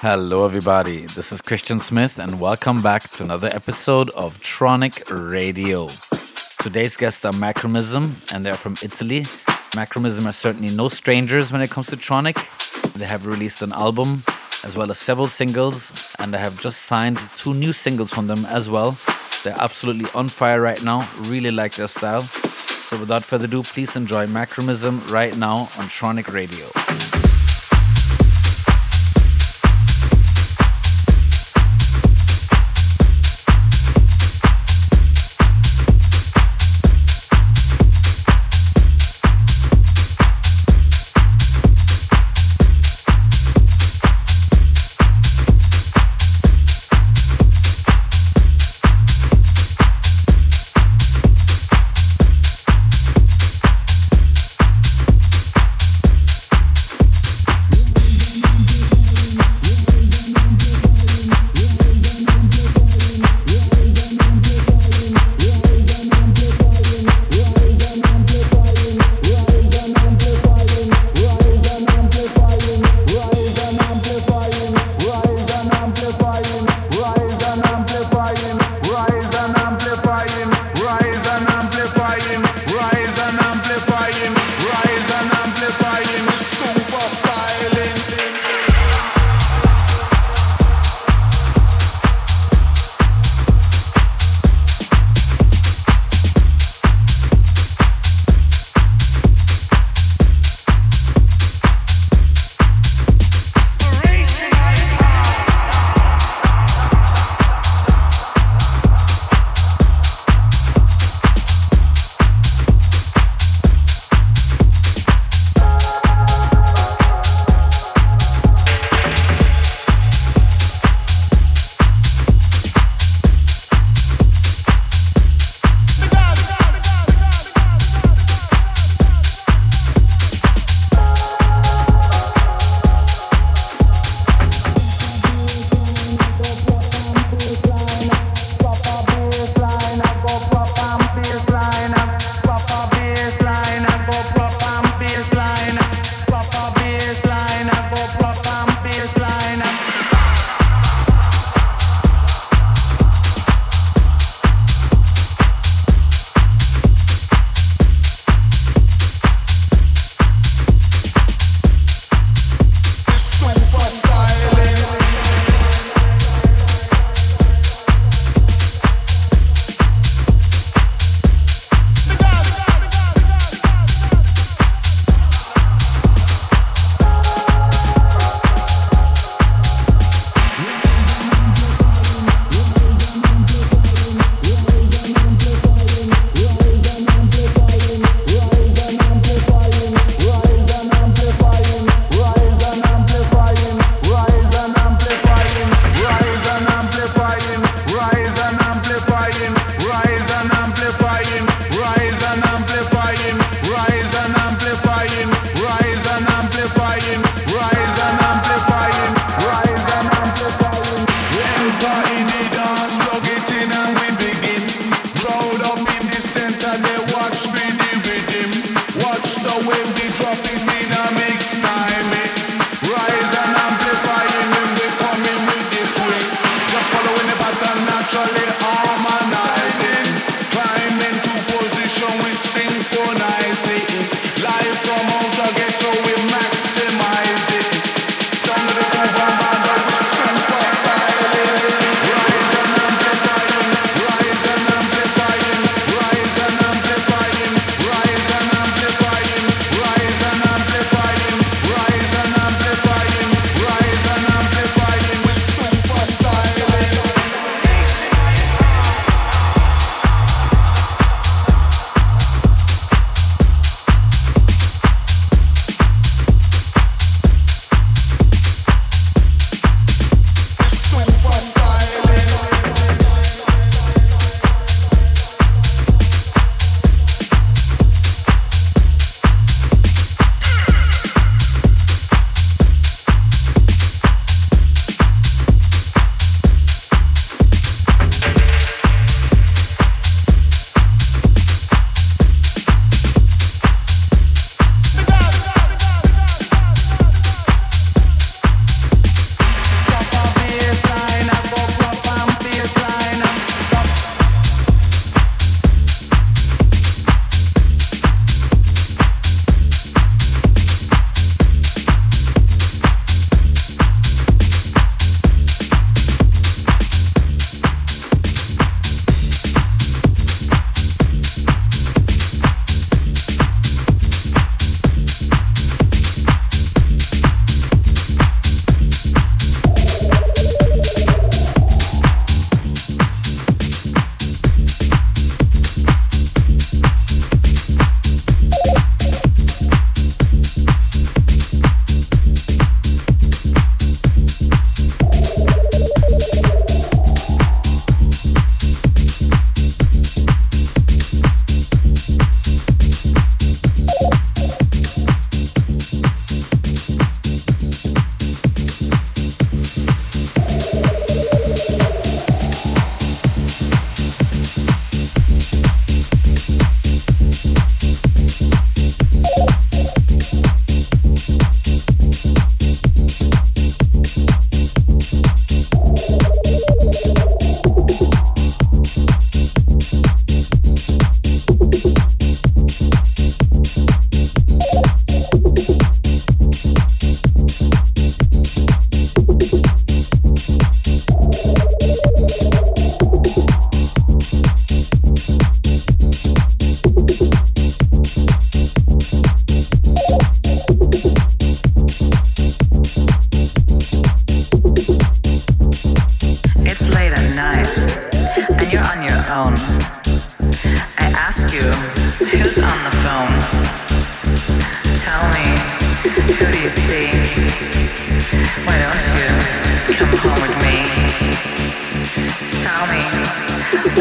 Hello, everybody. This is Christian Smith, and welcome back to another episode of Tronic Radio. Today's guests are Macromism, and they're from Italy. Macromism are certainly no strangers when it comes to Tronic. They have released an album as well as several singles, and I have just signed two new singles from them as well. They're absolutely on fire right now. Really like their style. So, without further ado, please enjoy Macromism right now on Tronic Radio.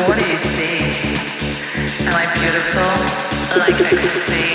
40 see? Am I beautiful like ecstasy?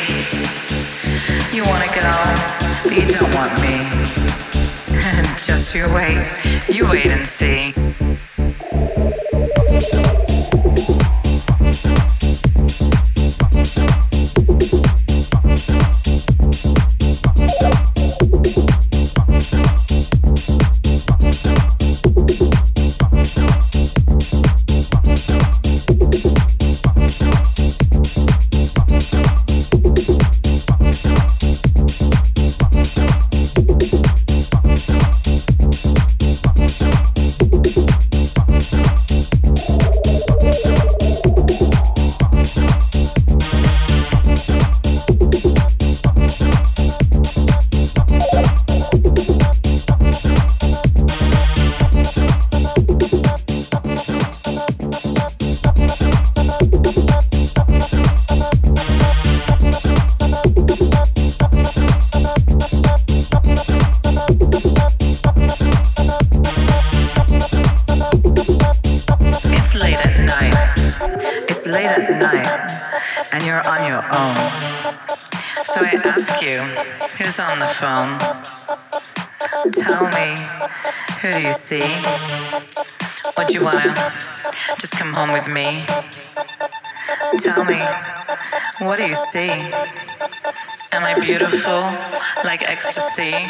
see?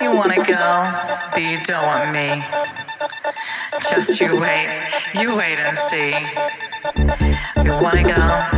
You wanna go, but you don't want me. Just you wait, you wait and see. You wanna go.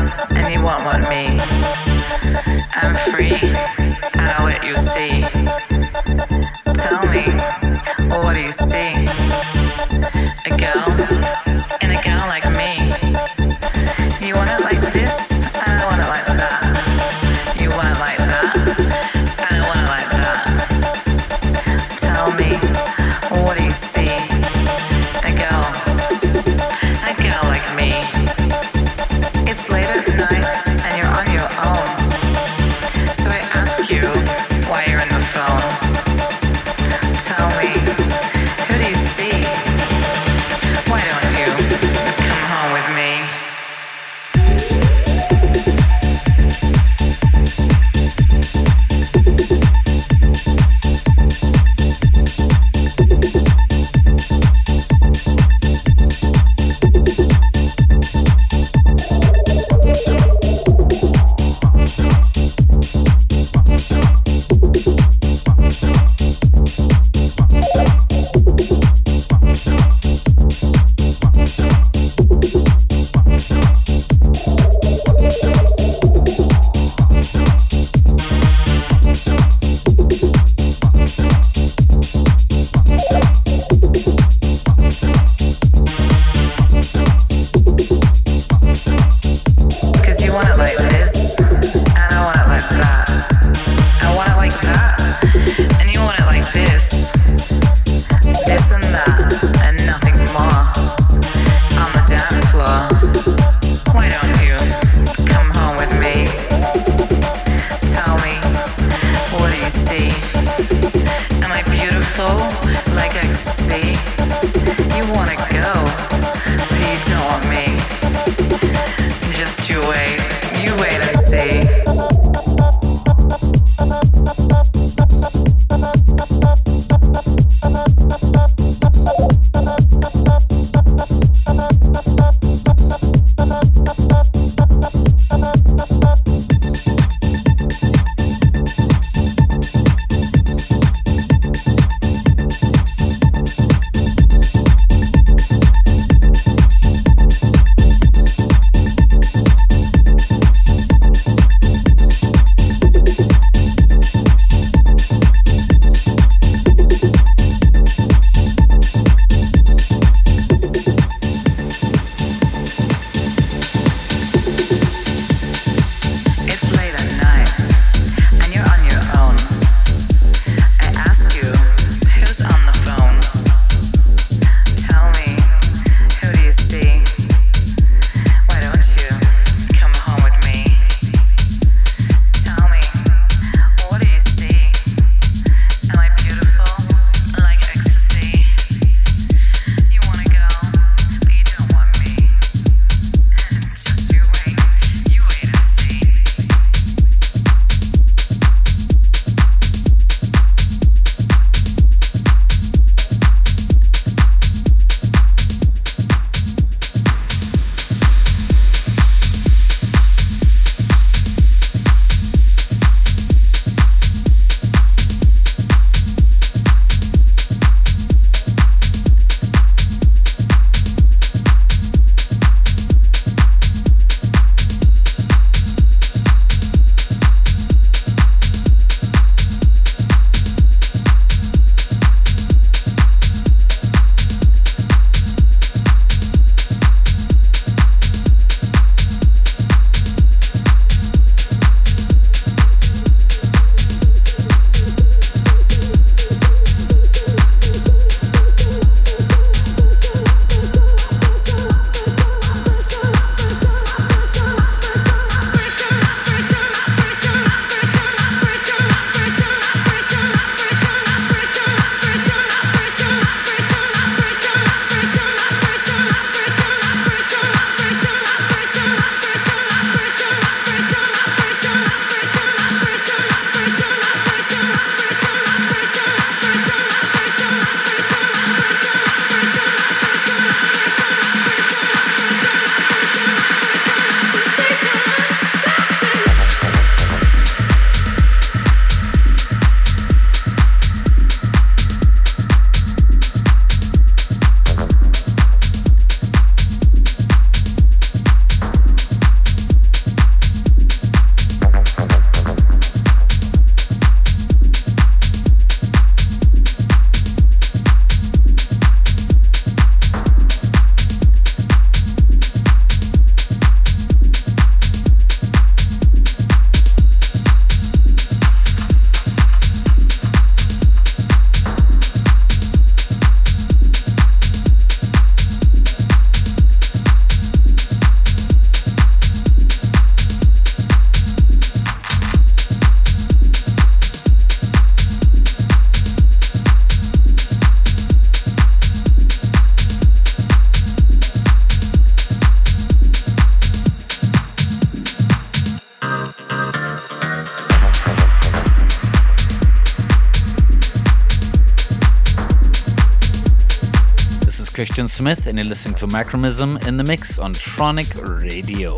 Christian Smith, and you're listening to Macromism in the Mix on Tronic Radio.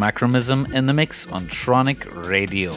Macromism in the Mix on Tronic Radio.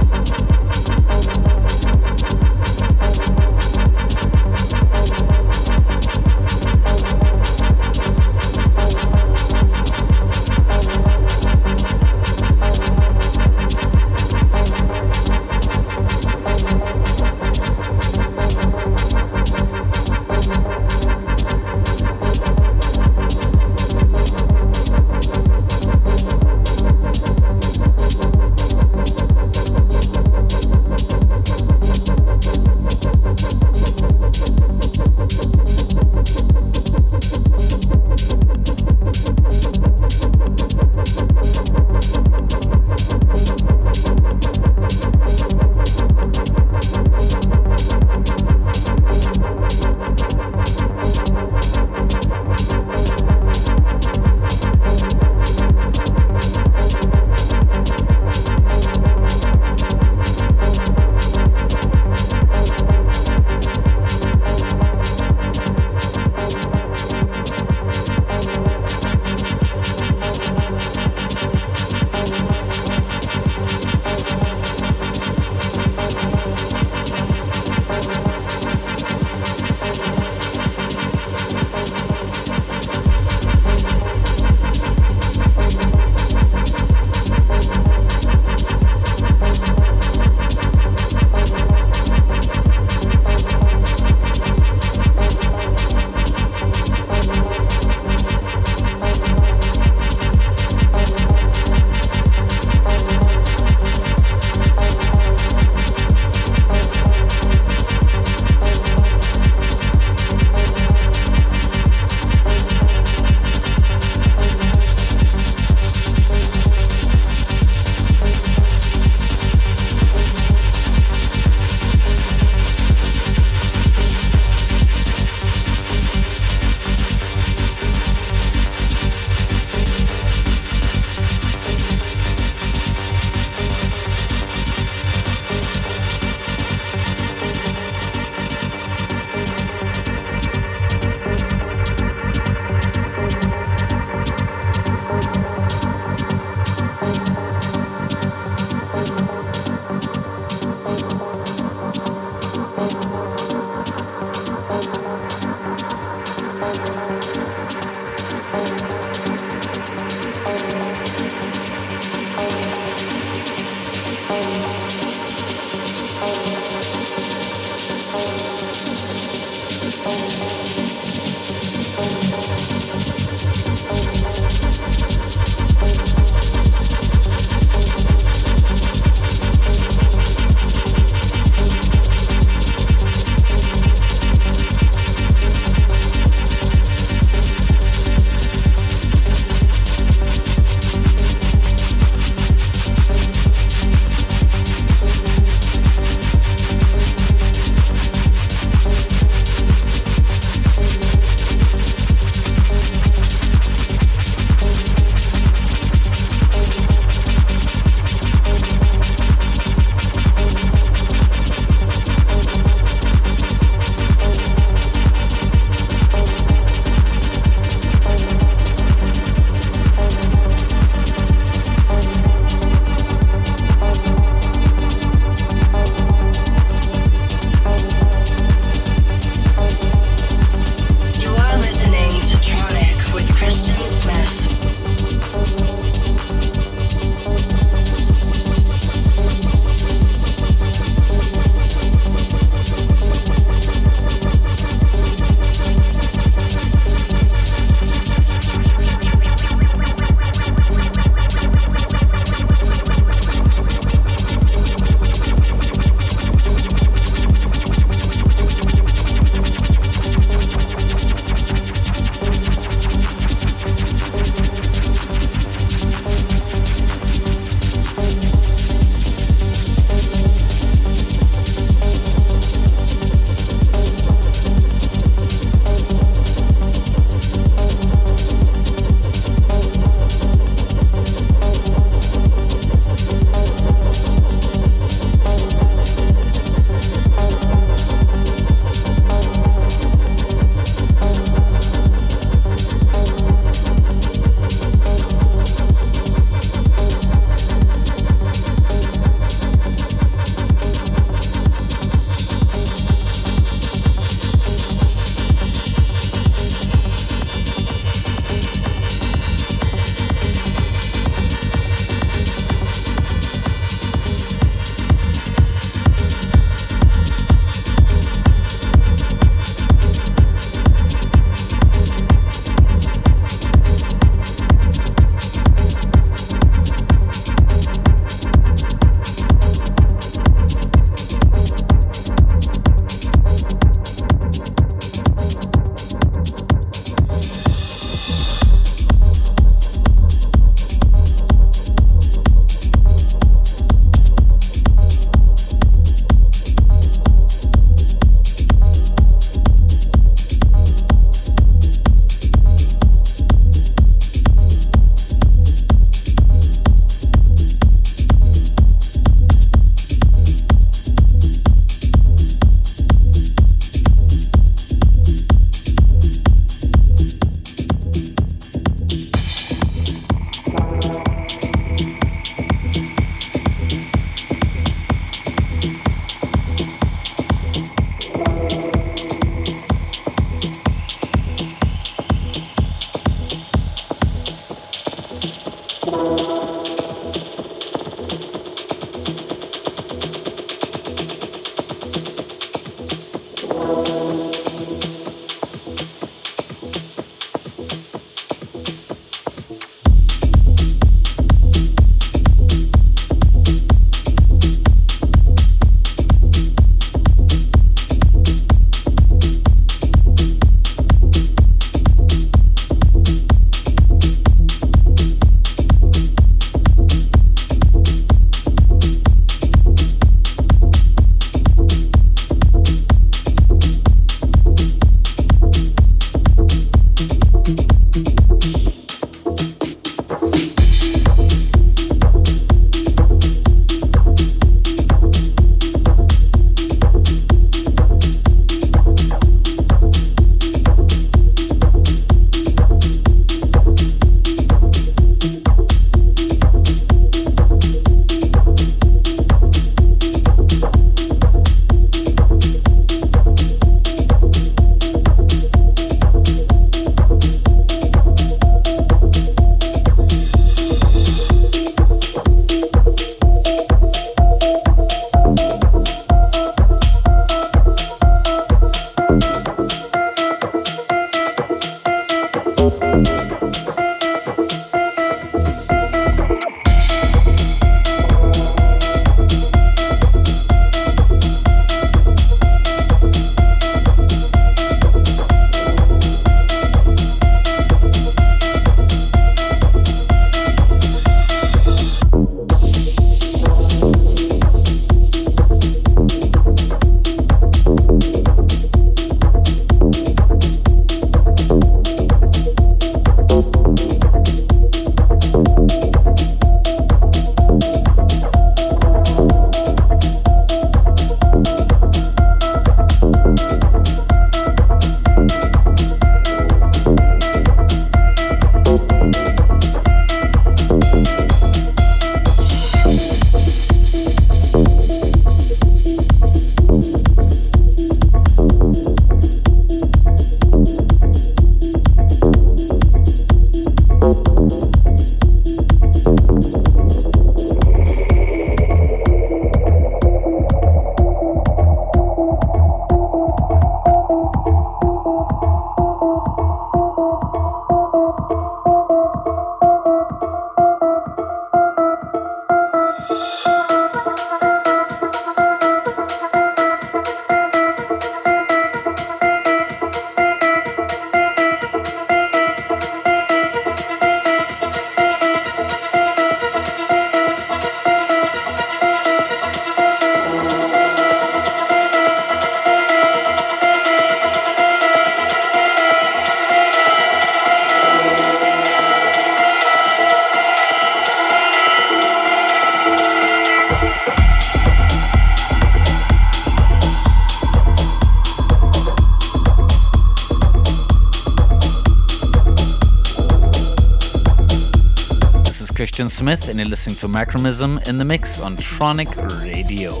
Christian Smith, and you're listening to Macromism in the Mix on Tronic Radio.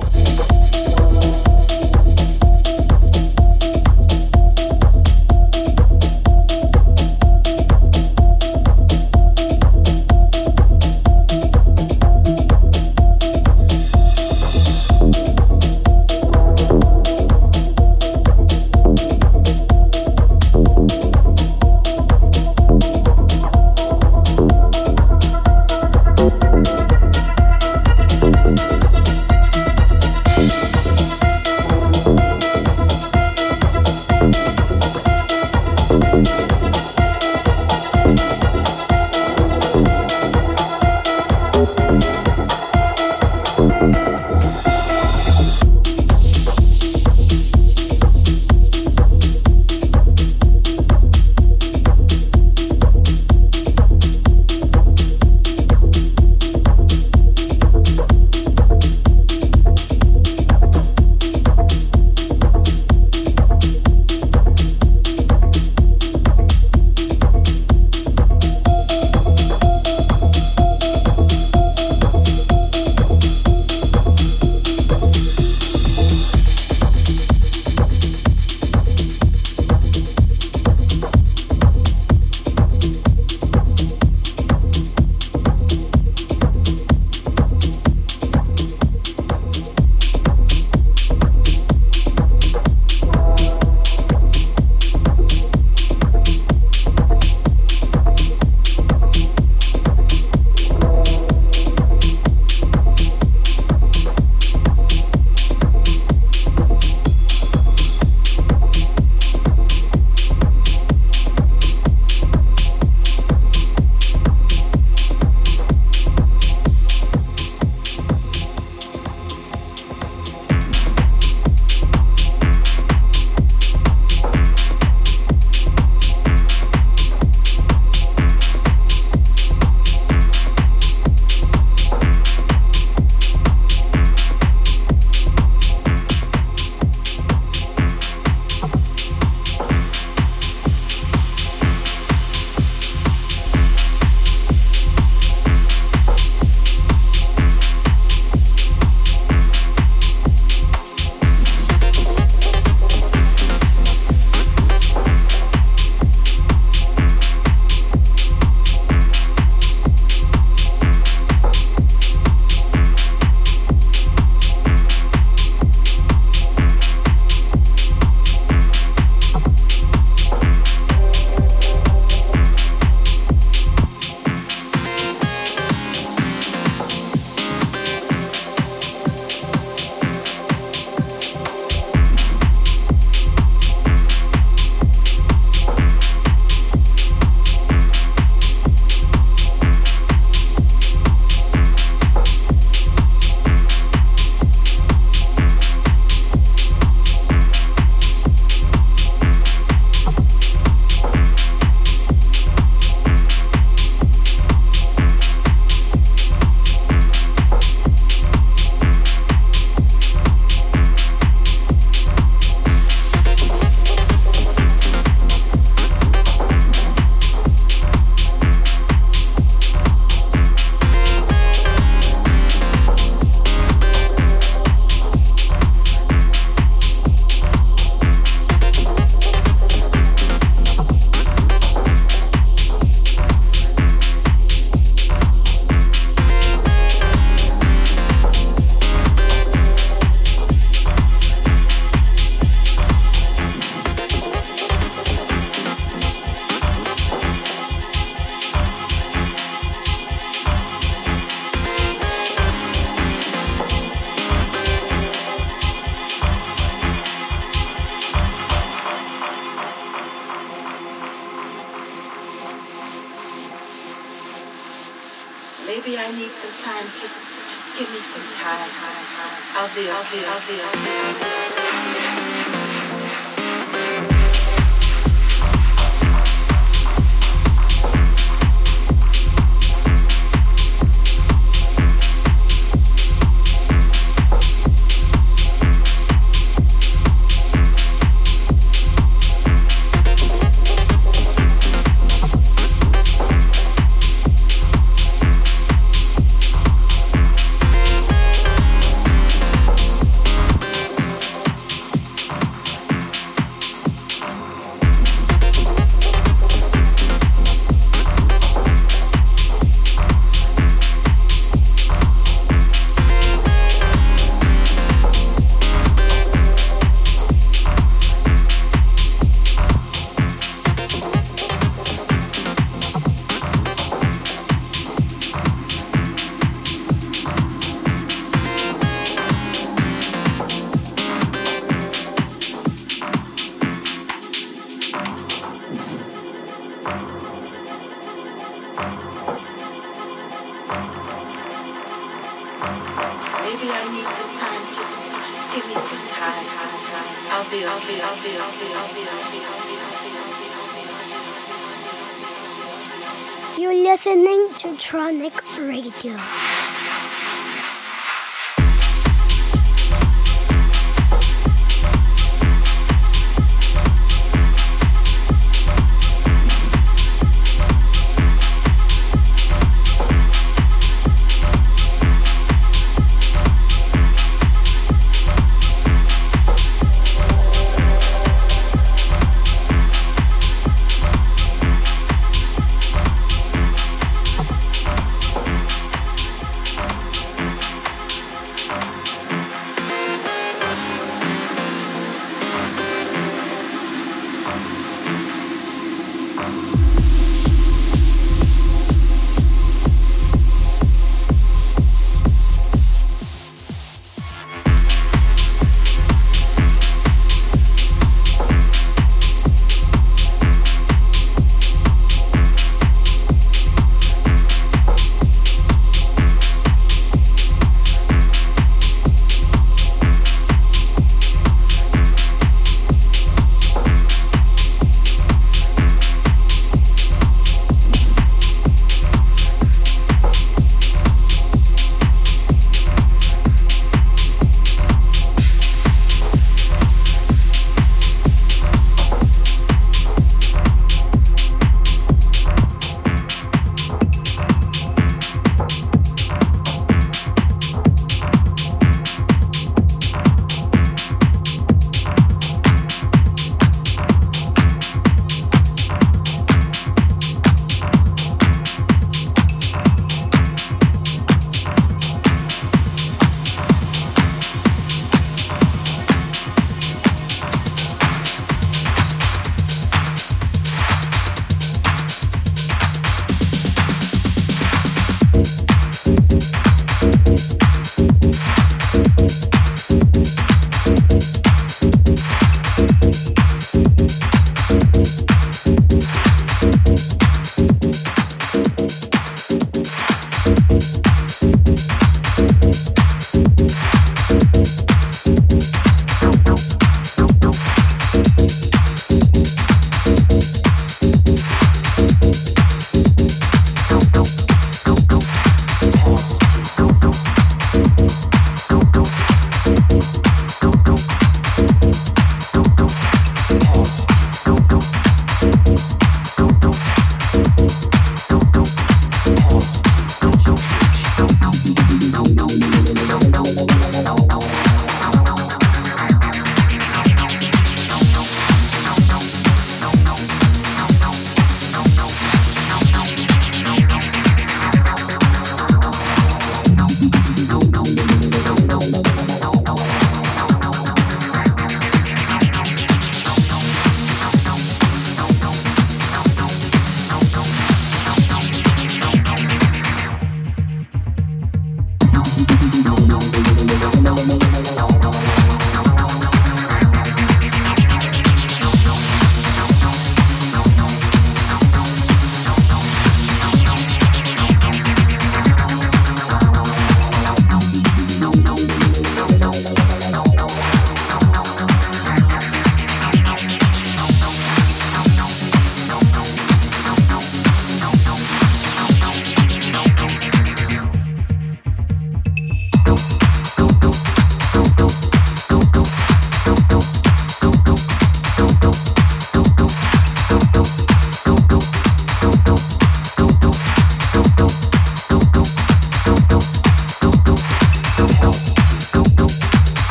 Bye.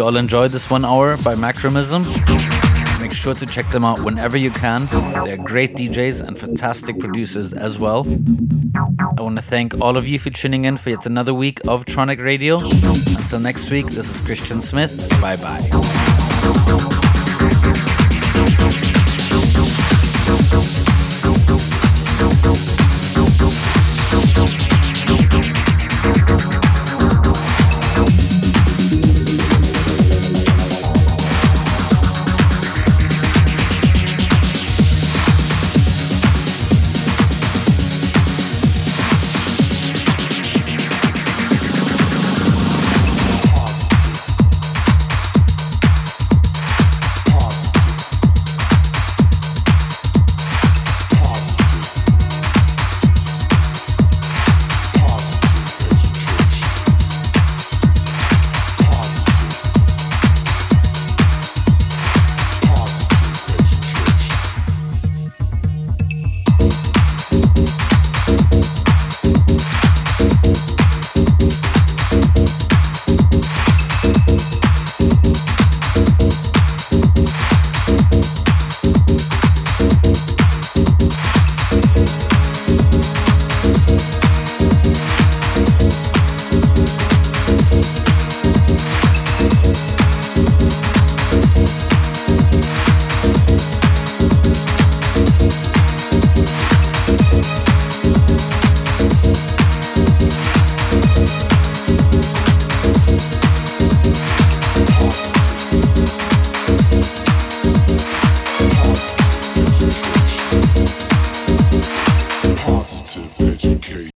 You all enjoyed this one hour by Macromism. Make sure to check them out whenever you can. They're great DJs and fantastic producers as well. I want to thank all of you for tuning in for yet another week of Tronic Radio. Until next week, this is Christian Smith. Bye bye.